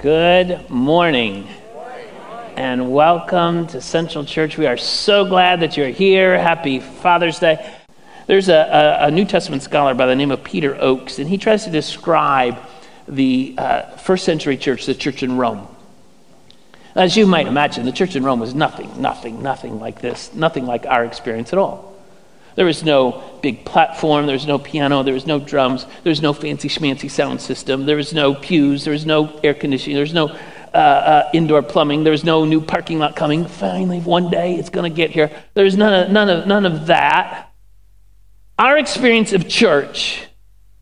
Good morning. And welcome to Central Church. We are so glad that you're here. Happy Father's Day. There's a, a, a New Testament scholar by the name of Peter Oakes, and he tries to describe the uh, first century church, the church in Rome. As you might imagine, the church in Rome was nothing, nothing, nothing like this, nothing like our experience at all. There was no big platform, there was no piano, there was no drums, there was no fancy schmancy sound system, there was no pews, there was no air conditioning, there was no uh, uh, indoor plumbing, there was no new parking lot coming. Finally, one day it's going to get here. There's none of, none, of, none of that. Our experience of church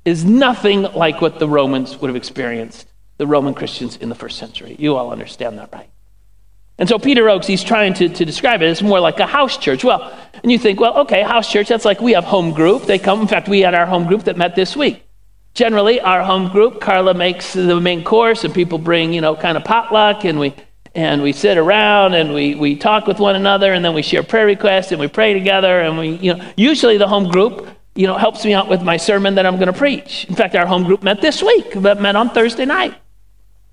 is nothing like what the Romans would have experienced, the Roman Christians in the first century. You all understand that, right? And so Peter Oakes, he's trying to, to describe it as more like a house church. Well, and you think, well, okay, house church, that's like we have home group. They come, in fact, we had our home group that met this week. Generally, our home group, Carla makes the main course, and people bring, you know, kind of potluck, and we and we sit around and we, we talk with one another, and then we share prayer requests and we pray together, and we, you know, usually the home group, you know, helps me out with my sermon that I'm going to preach. In fact, our home group met this week, but met on Thursday night.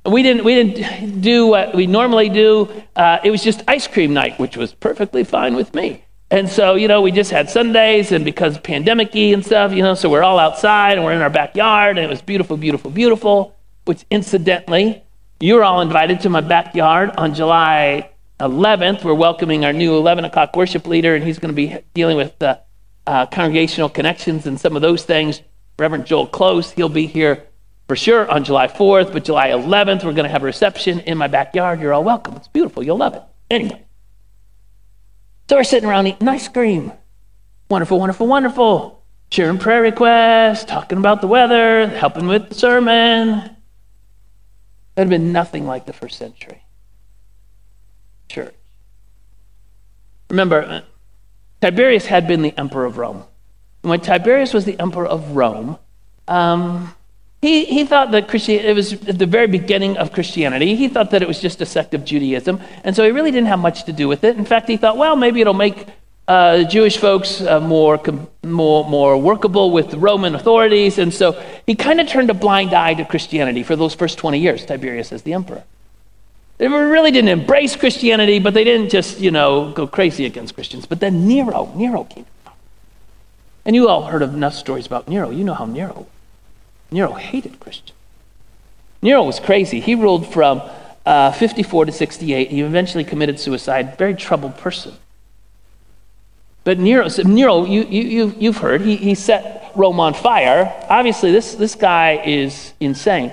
We didn't, we didn't do what we normally do. Uh, it was just ice cream night, which was perfectly fine with me. And so, you know, we just had Sundays, and because of pandemic and stuff, you know, so we're all outside and we're in our backyard, and it was beautiful, beautiful, beautiful. Which, incidentally, you're all invited to my backyard on July 11th. We're welcoming our new 11 o'clock worship leader, and he's going to be dealing with the uh, congregational connections and some of those things. Reverend Joel Close, he'll be here for sure on July 4th, but July 11th, we're going to have a reception in my backyard. You're all welcome. It's beautiful. You'll love it. Anyway. So we're sitting around eating ice cream. Wonderful, wonderful, wonderful. Sharing prayer requests, talking about the weather, helping with the sermon. That had been nothing like the first century church. Remember, uh, Tiberius had been the emperor of Rome. And when Tiberius was the emperor of Rome, um, he, he thought that Christianity, it was at the very beginning of Christianity. He thought that it was just a sect of Judaism. And so he really didn't have much to do with it. In fact, he thought, well, maybe it'll make uh, Jewish folks uh, more, more, more workable with Roman authorities. And so he kind of turned a blind eye to Christianity for those first 20 years, Tiberius as the emperor. They really didn't embrace Christianity, but they didn't just, you know, go crazy against Christians. But then Nero, Nero came. And you all heard enough stories about Nero. You know how Nero Nero hated Christians. Nero was crazy. He ruled from uh, 54 to 68. He eventually committed suicide. Very troubled person. But Nero, Nero you, you, you've heard, he, he set Rome on fire. Obviously, this, this guy is insane.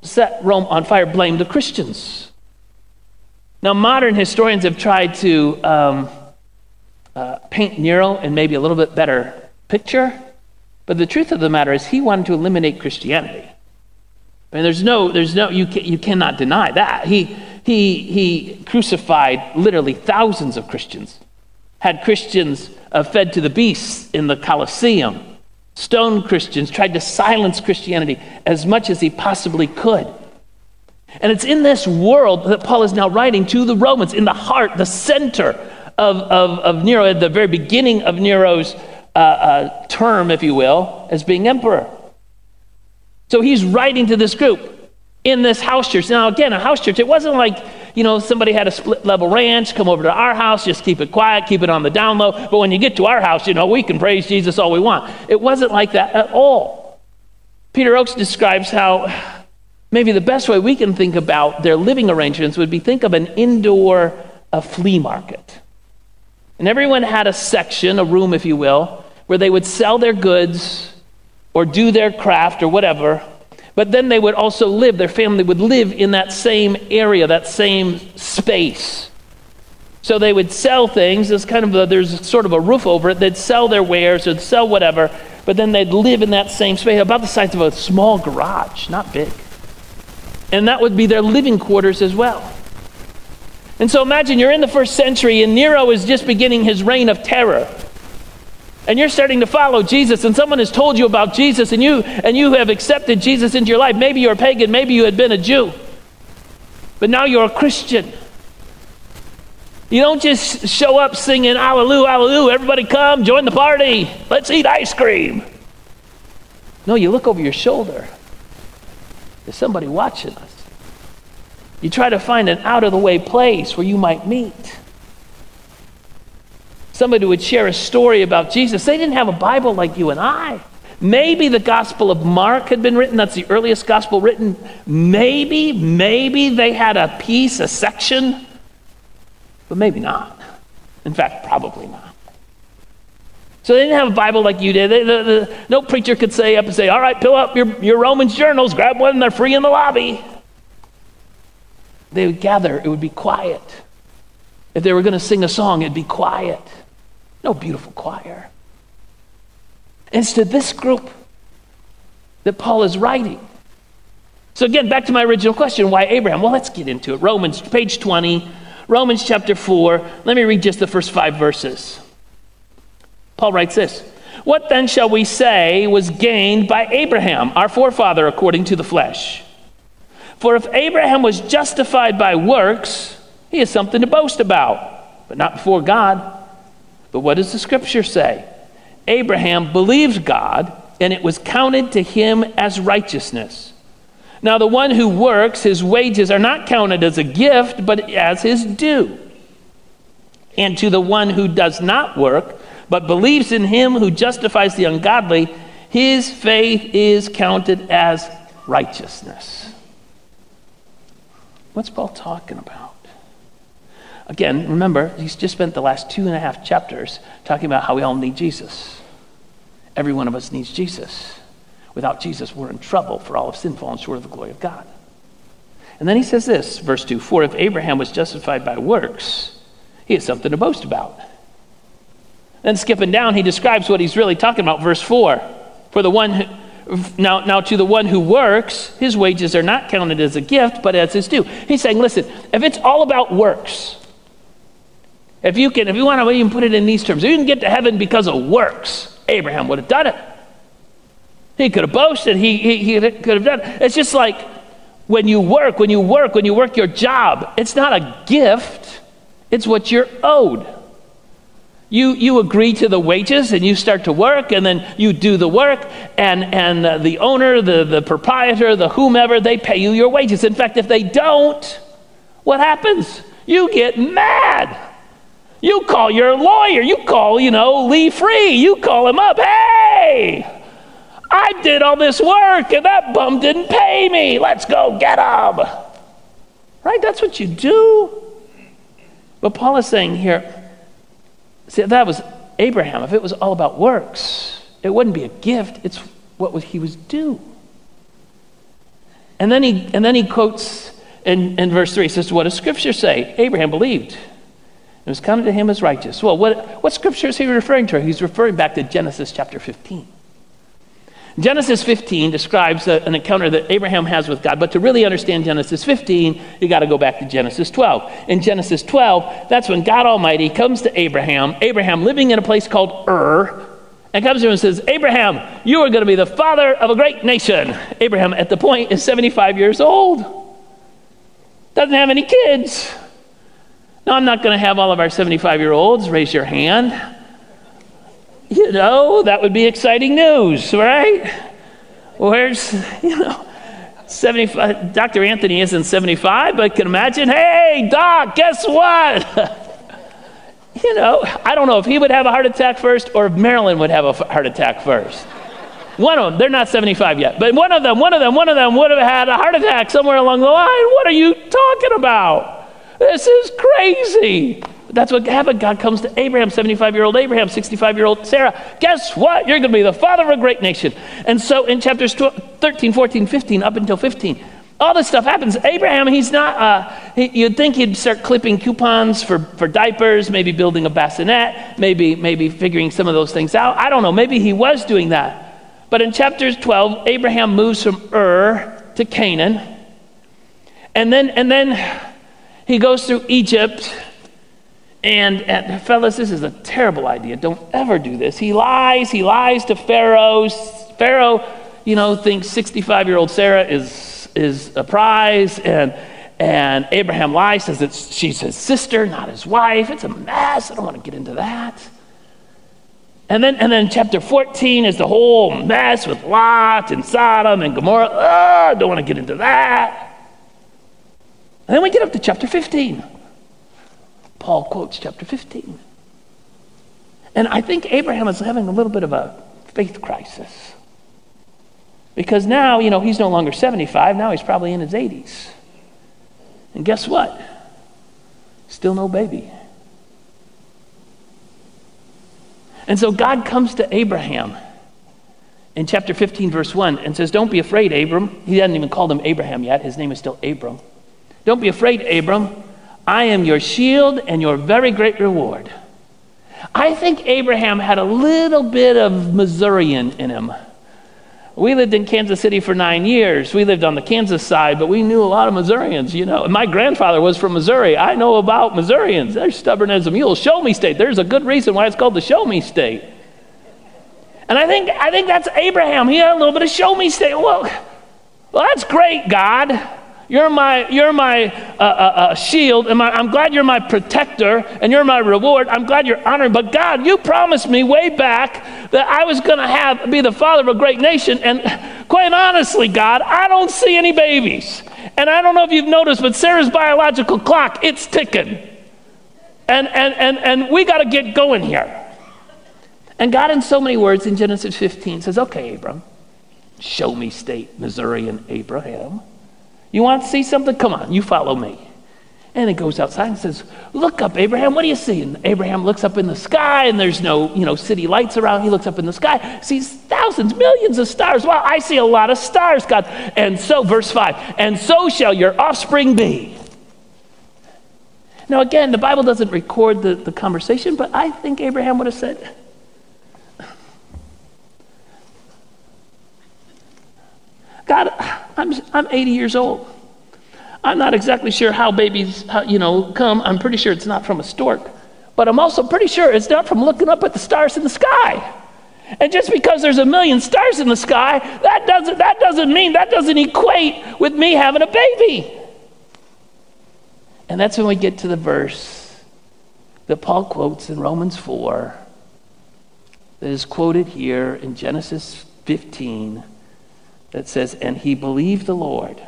Set Rome on fire, blamed the Christians. Now, modern historians have tried to um, uh, paint Nero in maybe a little bit better picture. But the truth of the matter is, he wanted to eliminate Christianity. I mean, there's no, there's no, you, can, you cannot deny that. He, he, he crucified literally thousands of Christians, had Christians uh, fed to the beasts in the Colosseum, stoned Christians, tried to silence Christianity as much as he possibly could. And it's in this world that Paul is now writing to the Romans, in the heart, the center of, of, of Nero, at the very beginning of Nero's uh, term, if you will, as being emperor. So he's writing to this group in this house church. Now, again, a house church, it wasn't like, you know, somebody had a split level ranch, come over to our house, just keep it quiet, keep it on the down low. But when you get to our house, you know, we can praise Jesus all we want. It wasn't like that at all. Peter Oakes describes how maybe the best way we can think about their living arrangements would be think of an indoor a flea market. And everyone had a section, a room, if you will, where they would sell their goods or do their craft or whatever. But then they would also live, their family would live in that same area, that same space. So they would sell things. There's kind of a, there's sort of a roof over it. They'd sell their wares, they'd sell whatever, but then they'd live in that same space, about the size of a small garage, not big. And that would be their living quarters as well. And so imagine you're in the first century and Nero is just beginning his reign of terror. And you're starting to follow Jesus, and someone has told you about Jesus, and you and you have accepted Jesus into your life. Maybe you're a pagan, maybe you had been a Jew, but now you're a Christian. You don't just show up singing Hallelujah, Hallelujah, everybody come, join the party, let's eat ice cream. No, you look over your shoulder. There's somebody watching us. You try to find an out of the way place where you might meet. Somebody would share a story about Jesus. They didn't have a Bible like you and I. Maybe the Gospel of Mark had been written. That's the earliest gospel written. Maybe, maybe they had a piece, a section, but maybe not. In fact, probably not. So they didn't have a Bible like you did. They, the, the, no preacher could say up and say, All right, pull up your, your Romans journals, grab one, they're free in the lobby. They would gather, it would be quiet. If they were going to sing a song, it'd be quiet. No beautiful choir. It's to this group that Paul is writing. So, again, back to my original question why Abraham? Well, let's get into it. Romans, page 20, Romans chapter 4. Let me read just the first five verses. Paul writes this What then shall we say was gained by Abraham, our forefather, according to the flesh? For if Abraham was justified by works, he has something to boast about, but not before God. But what does the scripture say? Abraham believed God, and it was counted to him as righteousness. Now, the one who works, his wages are not counted as a gift, but as his due. And to the one who does not work, but believes in him who justifies the ungodly, his faith is counted as righteousness. What's Paul talking about? Again, remember, he's just spent the last two and a half chapters talking about how we all need Jesus. Every one of us needs Jesus. Without Jesus, we're in trouble, for all of sin fallen short of the glory of God. And then he says this, verse 2 For if Abraham was justified by works, he has something to boast about. Then skipping down, he describes what he's really talking about, verse 4. For the one who, now, now to the one who works, his wages are not counted as a gift, but as his due. He's saying, listen, if it's all about works, if you can, if you want to even put it in these terms, if you can get to heaven because of works, Abraham would have done it. He could have boasted, he, he, he could have done it. It's just like when you work, when you work, when you work your job, it's not a gift, it's what you're owed. You, you agree to the wages and you start to work, and then you do the work, and, and the owner, the, the proprietor, the whomever, they pay you your wages. In fact, if they don't, what happens? You get mad. You call your lawyer. You call, you know, Lee Free. You call him up. Hey, I did all this work and that bum didn't pay me. Let's go get him. Right? That's what you do. But Paul is saying here, see, that was Abraham. If it was all about works, it wouldn't be a gift. It's what he was due. And then he, and then he quotes in, in verse 3, he says, What does Scripture say? Abraham believed it was counted to him as righteous. Well, what, what scripture is he referring to? He's referring back to Genesis chapter 15. Genesis 15 describes a, an encounter that Abraham has with God, but to really understand Genesis 15, you got to go back to Genesis 12. In Genesis 12, that's when God Almighty comes to Abraham, Abraham living in a place called Ur, and comes to him and says, Abraham, you are going to be the father of a great nation. Abraham, at the point, is 75 years old, doesn't have any kids. Now, I'm not going to have all of our 75 year olds raise your hand. You know, that would be exciting news, right? Where's, you know, 75, Dr. Anthony isn't 75, but can imagine, hey, Doc, guess what? you know, I don't know if he would have a heart attack first or if Marilyn would have a heart attack first. One of them, they're not 75 yet, but one of them, one of them, one of them would have had a heart attack somewhere along the line. What are you talking about? This is crazy. That's what happened. God comes to Abraham, 75 year old Abraham, 65 year old Sarah. Guess what? You're going to be the father of a great nation. And so in chapters 12, 13, 14, 15, up until 15, all this stuff happens. Abraham, he's not, uh, he, you'd think he'd start clipping coupons for, for diapers, maybe building a bassinet, maybe, maybe figuring some of those things out. I don't know. Maybe he was doing that. But in chapters 12, Abraham moves from Ur to Canaan. And then, and then, he goes through Egypt, and, and fellas, this is a terrible idea. Don't ever do this. He lies. He lies to Pharaoh. Pharaoh, you know, thinks 65 year old Sarah is, is a prize, and, and Abraham lies, says that she's his sister, not his wife. It's a mess. I don't want to get into that. And then, and then chapter 14 is the whole mess with Lot and Sodom and Gomorrah. Oh, I don't want to get into that. And then we get up to chapter 15. Paul quotes chapter 15. And I think Abraham is having a little bit of a faith crisis. Because now, you know, he's no longer 75, now he's probably in his 80s. And guess what? Still no baby. And so God comes to Abraham in chapter 15, verse 1, and says, Don't be afraid, Abram. He hadn't even called him Abraham yet. His name is still Abram. Don't be afraid, Abram. I am your shield and your very great reward. I think Abraham had a little bit of Missourian in him. We lived in Kansas City for nine years. We lived on the Kansas side, but we knew a lot of Missourians, you know. My grandfather was from Missouri. I know about Missourians. They're stubborn as a mule. Show me state. There's a good reason why it's called the show me state. And I think, I think that's Abraham. He had a little bit of show me state. Well, well that's great, God. You're my, you're my uh, uh, uh, shield, and my, I'm glad you're my protector, and you're my reward. I'm glad you're honored. But God, you promised me way back that I was going to have be the father of a great nation. And quite honestly, God, I don't see any babies. And I don't know if you've noticed, but Sarah's biological clock, it's ticking. And, and, and, and we got to get going here. And God, in so many words in Genesis 15, says, Okay, Abram, show me state Missouri and Abraham. You want to see something? Come on, you follow me. And it goes outside and says, Look up, Abraham, what do you see? And Abraham looks up in the sky, and there's no, you know, city lights around. He looks up in the sky, sees thousands, millions of stars. Wow, I see a lot of stars, God. And so, verse 5, and so shall your offspring be. Now, again, the Bible doesn't record the, the conversation, but I think Abraham would have said, God, I'm, I'm 80 years old. I'm not exactly sure how babies, how, you know, come. I'm pretty sure it's not from a stork. But I'm also pretty sure it's not from looking up at the stars in the sky. And just because there's a million stars in the sky, that doesn't, that doesn't mean, that doesn't equate with me having a baby. And that's when we get to the verse that Paul quotes in Romans 4 that is quoted here in Genesis 15 that says, And he believed the Lord,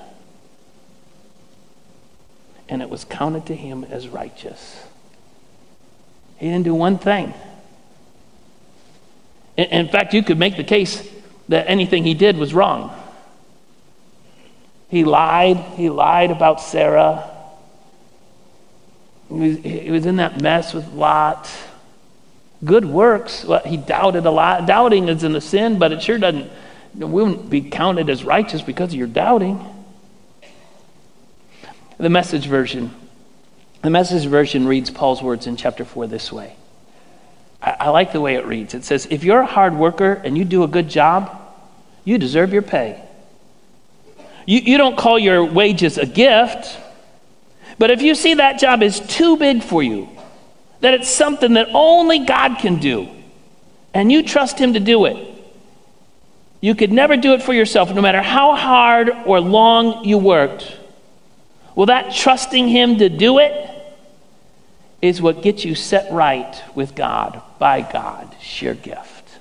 and it was counted to him as righteous. He didn't do one thing. In, in fact, you could make the case that anything he did was wrong. He lied. He lied about Sarah. He was, he was in that mess with Lot. Good works. Well, he doubted a lot. Doubting isn't a sin, but it sure doesn't we won't be counted as righteous because you're doubting. The message version. The message version reads Paul's words in chapter 4 this way. I, I like the way it reads. It says, If you're a hard worker and you do a good job, you deserve your pay. You, you don't call your wages a gift, but if you see that job is too big for you, that it's something that only God can do, and you trust Him to do it, you could never do it for yourself, no matter how hard or long you worked. Well, that trusting Him to do it is what gets you set right with God, by God, sheer gift.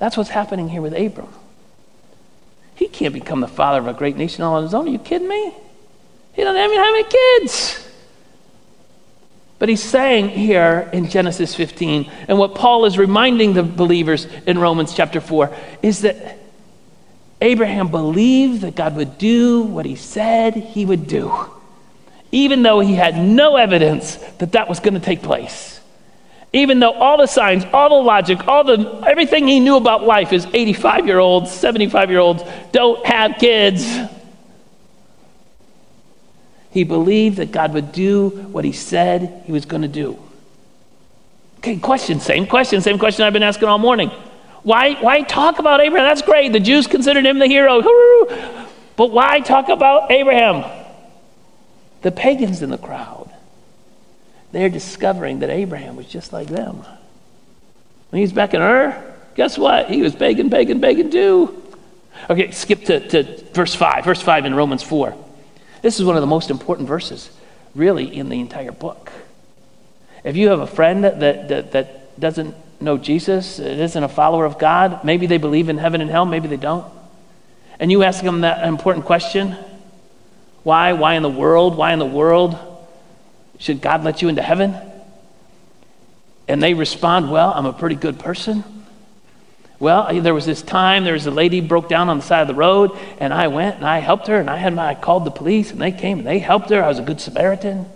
That's what's happening here with Abram. He can't become the father of a great nation all on his own. Are you kidding me? He doesn't even have any kids. But he's saying here in Genesis 15, and what Paul is reminding the believers in Romans chapter 4, is that Abraham believed that God would do what he said he would do, even though he had no evidence that that was going to take place. Even though all the signs, all the logic, all the everything he knew about life is 85 year olds, 75 year olds don't have kids. He believed that God would do what he said he was going to do. Okay, question, same question, same question I've been asking all morning. Why, why talk about Abraham? That's great. The Jews considered him the hero. But why talk about Abraham? The pagans in the crowd, they're discovering that Abraham was just like them. When he was back in Ur, guess what? He was pagan, pagan, pagan too. Okay, skip to, to verse 5. Verse 5 in Romans 4. This is one of the most important verses, really, in the entire book. If you have a friend that, that, that doesn't know Jesus, isn't a follower of God, maybe they believe in heaven and hell, maybe they don't, and you ask them that important question Why? Why in the world? Why in the world should God let you into heaven? And they respond, Well, I'm a pretty good person. Well, there was this time, there was a lady broke down on the side of the road, and I went and I helped her, and I had my, I called the police, and they came and they helped her. I was a good Samaritan.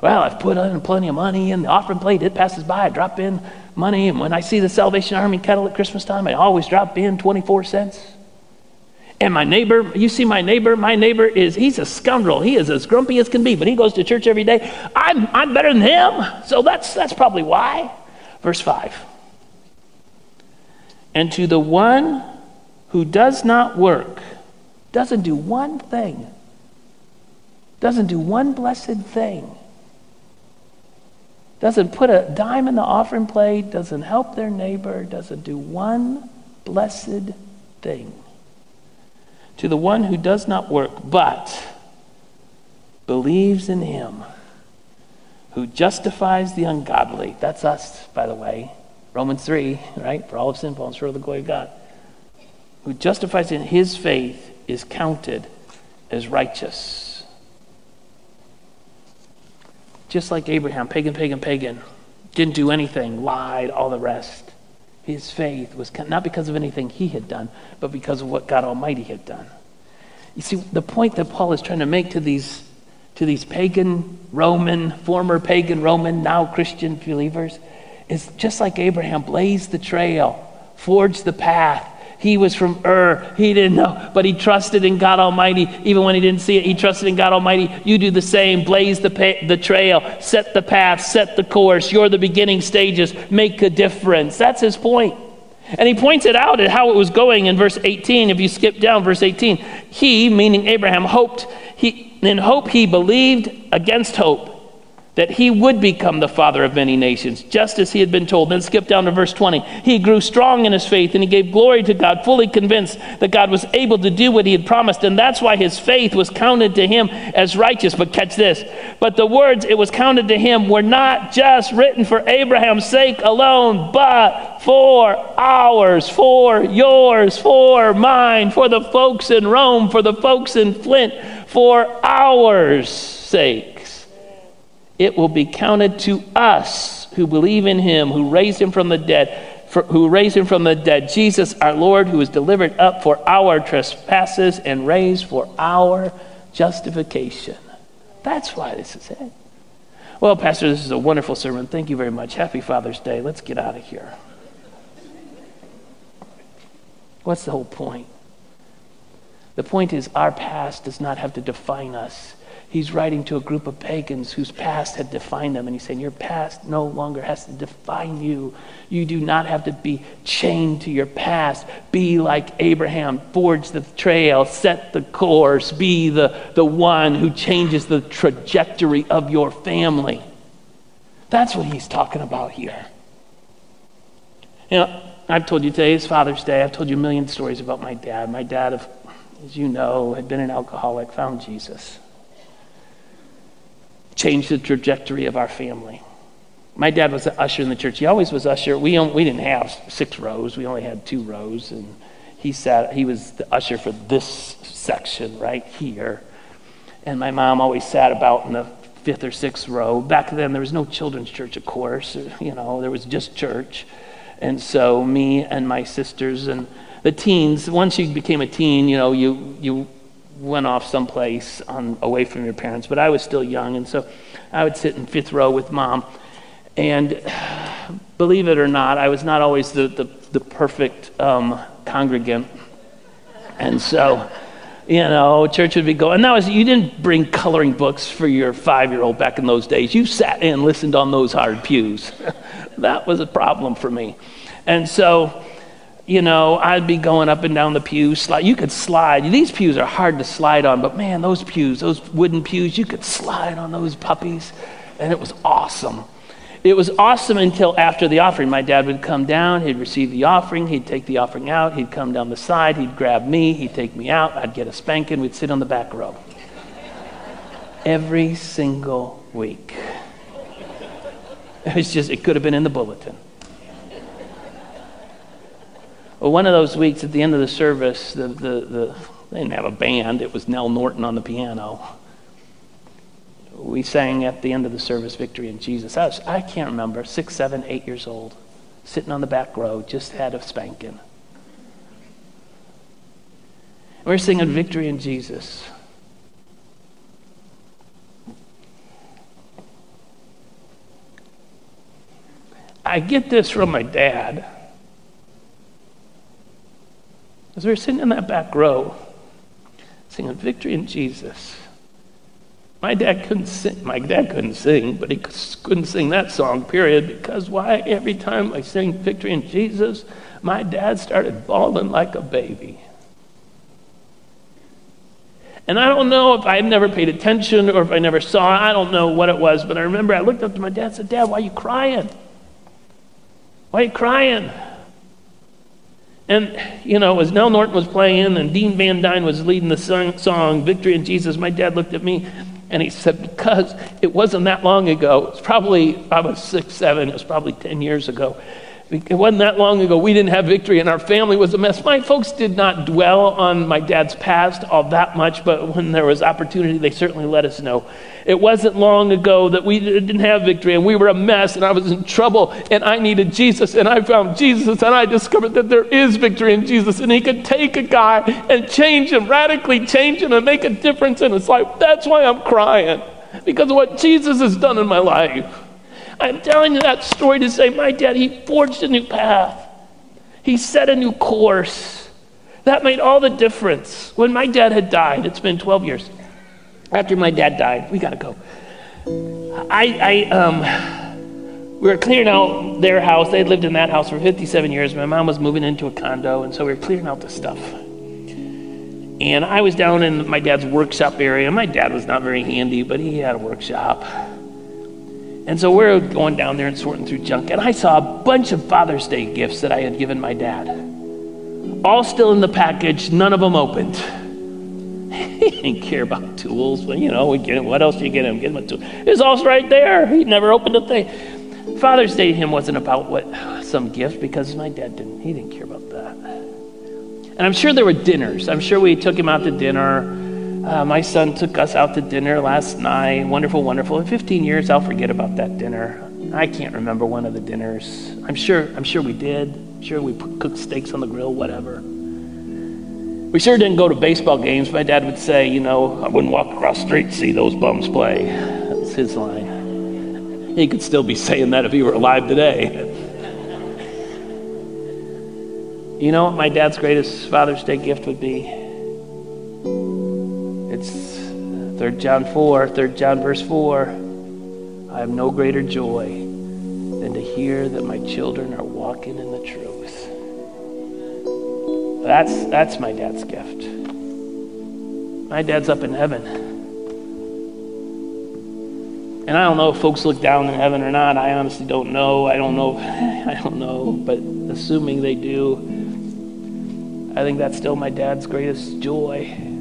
Well, I've put in plenty of money in the offering plate. It passes by. I drop in money, and when I see the Salvation Army kettle at Christmas time, I always drop in 24 cents. And my neighbor, you see my neighbor, my neighbor is, he's a scoundrel. He is as grumpy as can be, but he goes to church every day. I'm, I'm better than him. So that's, that's probably why. Verse 5. And to the one who does not work, doesn't do one thing, doesn't do one blessed thing, doesn't put a dime in the offering plate, doesn't help their neighbor, doesn't do one blessed thing. To the one who does not work, but believes in him who justifies the ungodly. That's us, by the way. Romans 3, right? For all of sin, fallen short of the glory of God. Who justifies in his faith is counted as righteous. Just like Abraham, pagan, pagan, pagan, didn't do anything, lied, all the rest. His faith was not because of anything he had done, but because of what God Almighty had done. You see, the point that Paul is trying to make to these, to these pagan Roman, former pagan Roman, now Christian believers is just like Abraham blazed the trail, forged the path. He was from Ur. He didn't know, but he trusted in God Almighty. Even when he didn't see it, he trusted in God Almighty. You do the same. Blaze the, pa- the trail, set the path, set the course. You're the beginning stages. Make a difference. That's his point. And he points it out at how it was going in verse 18. If you skip down, verse 18, he, meaning Abraham, hoped, he, in hope he believed against hope that he would become the father of many nations, just as he had been told. Then skip down to verse 20. He grew strong in his faith and he gave glory to God, fully convinced that God was able to do what he had promised. And that's why his faith was counted to him as righteous. But catch this. But the words it was counted to him were not just written for Abraham's sake alone, but for ours, for yours, for mine, for the folks in Rome, for the folks in Flint, for ours sake it will be counted to us who believe in him, who raised him from the dead, for, who raised him from the dead, Jesus our Lord, who was delivered up for our trespasses and raised for our justification. That's why this is it. Well, Pastor, this is a wonderful sermon. Thank you very much. Happy Father's Day. Let's get out of here. What's the whole point? The point is, our past does not have to define us he's writing to a group of pagans whose past had defined them. And he's saying, Your past no longer has to define you. You do not have to be chained to your past. Be like Abraham, forge the trail, set the course, be the, the one who changes the trajectory of your family. That's what he's talking about here. You know, I've told you today is Father's Day. I've told you a million stories about my dad. My dad, as you know, had been an alcoholic, found Jesus changed the trajectory of our family. My dad was an usher in the church. He always was usher. We, we didn't have six rows. We only had two rows. And he sat, he was the usher for this section right here. And my mom always sat about in the fifth or sixth row. Back then, there was no children's church, of course. You know, there was just church. And so me and my sisters and the teens, once you became a teen, you know, you, you went off someplace on, away from your parents, but I was still young, and so I would sit in fifth row with mom. And believe it or not, I was not always the, the, the perfect um, congregant. And so, you know, church would be going. And that was, you didn't bring coloring books for your five year old back in those days. You sat and listened on those hard pews. that was a problem for me. And so, you know, I'd be going up and down the pews. You could slide. These pews are hard to slide on, but man, those pews, those wooden pews, you could slide on those puppies, and it was awesome. It was awesome until after the offering. My dad would come down, he'd receive the offering, he'd take the offering out, he'd come down the side, he'd grab me, he'd take me out, I'd get a spanking, we'd sit on the back row. Every single week. It was just, it could have been in the bulletin. Well, one of those weeks at the end of the service, the, the, the, They didn't have a band, it was Nell Norton on the piano. We sang at the end of the service, Victory in Jesus. I, was, I can't remember, six, seven, eight years old, sitting on the back row, just had a spanking. We we're singing Victory in Jesus. I get this from my dad. As we were sitting in that back row, singing Victory in Jesus. My dad couldn't sing. My dad couldn't sing, but he couldn't sing that song, period, because why? Every time I sing Victory in Jesus, my dad started bawling like a baby. And I don't know if I had never paid attention or if I never saw, I don't know what it was, but I remember I looked up to my dad and said, Dad, why are you crying? Why are you crying? And, you know, as Nell Norton was playing and Dean Van Dyne was leading the song, song, Victory in Jesus, my dad looked at me and he said, Because it wasn't that long ago, it's probably, I was six, seven, it was probably 10 years ago. It wasn't that long ago we didn't have victory and our family was a mess. My folks did not dwell on my dad's past all that much, but when there was opportunity, they certainly let us know. It wasn't long ago that we didn't have victory and we were a mess and I was in trouble and I needed Jesus and I found Jesus and I discovered that there is victory in Jesus and he could take a guy and change him, radically change him and make a difference in his life. That's why I'm crying because of what Jesus has done in my life. I'm telling you that story to say my dad, he forged a new path. He set a new course. That made all the difference. When my dad had died, it's been 12 years. After my dad died, we got to go. I, I, um, we were clearing out their house. They lived in that house for 57 years. My mom was moving into a condo, and so we were clearing out the stuff. And I was down in my dad's workshop area. My dad was not very handy, but he had a workshop. And so we're going down there and sorting through junk, and I saw a bunch of Father's Day gifts that I had given my dad. All still in the package, none of them opened. he didn't care about tools, but you know, we get him. What else do you get him? Get him a tool. It was all right there. He never opened a thing. Father's Day to him wasn't about what some gift because my dad didn't. He didn't care about that. And I'm sure there were dinners. I'm sure we took him out to dinner uh, my son took us out to dinner last night. Wonderful, wonderful. In 15 years, I'll forget about that dinner. I can't remember one of the dinners. I'm sure. I'm sure we did. I'm sure we cooked steaks on the grill, whatever. We sure didn't go to baseball games. My dad would say, you know, I wouldn't walk across the street to see those bums play. That's his line. He could still be saying that if he were alive today. You know what my dad's greatest Father's Day gift would be? It's 3 John 4, 3 John verse 4. I have no greater joy than to hear that my children are walking in the truth. That's, that's my dad's gift. My dad's up in heaven. And I don't know if folks look down in heaven or not. I honestly don't know. I don't know. I don't know. But assuming they do, I think that's still my dad's greatest joy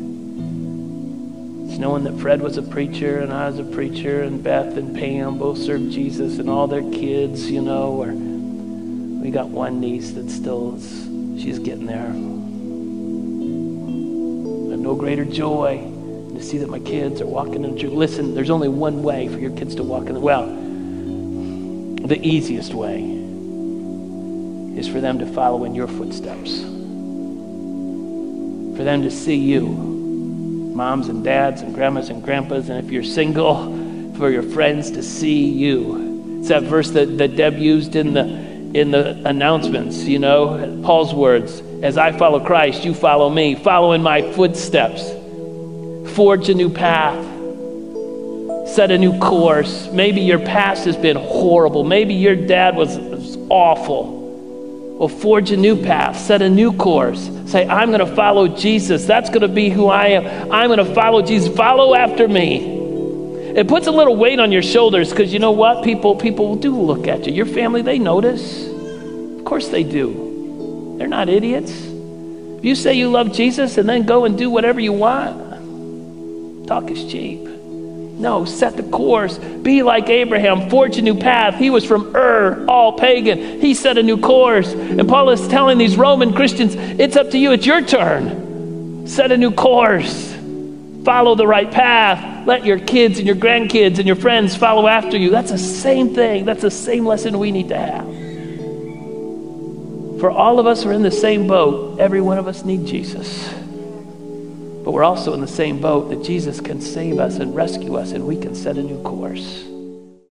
knowing that Fred was a preacher and I was a preacher and Beth and Pam both served Jesus and all their kids, you know, or we got one niece that still is, she's getting there. I have no greater joy to see that my kids are walking in the truth. Listen, there's only one way for your kids to walk in the well. The easiest way is for them to follow in your footsteps. For them to see you moms and dads and grandmas and grandpas, and if you're single, for your friends to see you. It's that verse that, that Deb used in the in the announcements, you know, Paul's words, as I follow Christ, you follow me. Follow in my footsteps. Forge a new path. Set a new course. Maybe your past has been horrible. Maybe your dad was, was awful. Well, forge a new path, set a new course. Say, I'm going to follow Jesus. That's going to be who I am. I'm going to follow Jesus. Follow after me. It puts a little weight on your shoulders because you know what? People, people do look at you. Your family, they notice. Of course they do. They're not idiots. If you say you love Jesus and then go and do whatever you want, talk is cheap. No, set the course. Be like Abraham, forge a new path. He was from Ur, all pagan. He set a new course. And Paul is telling these Roman Christians, it's up to you, it's your turn. Set a new course. Follow the right path. Let your kids and your grandkids and your friends follow after you. That's the same thing. That's the same lesson we need to have. For all of us are in the same boat. Every one of us need Jesus. But we're also in the same boat that Jesus can save us and rescue us, and we can set a new course.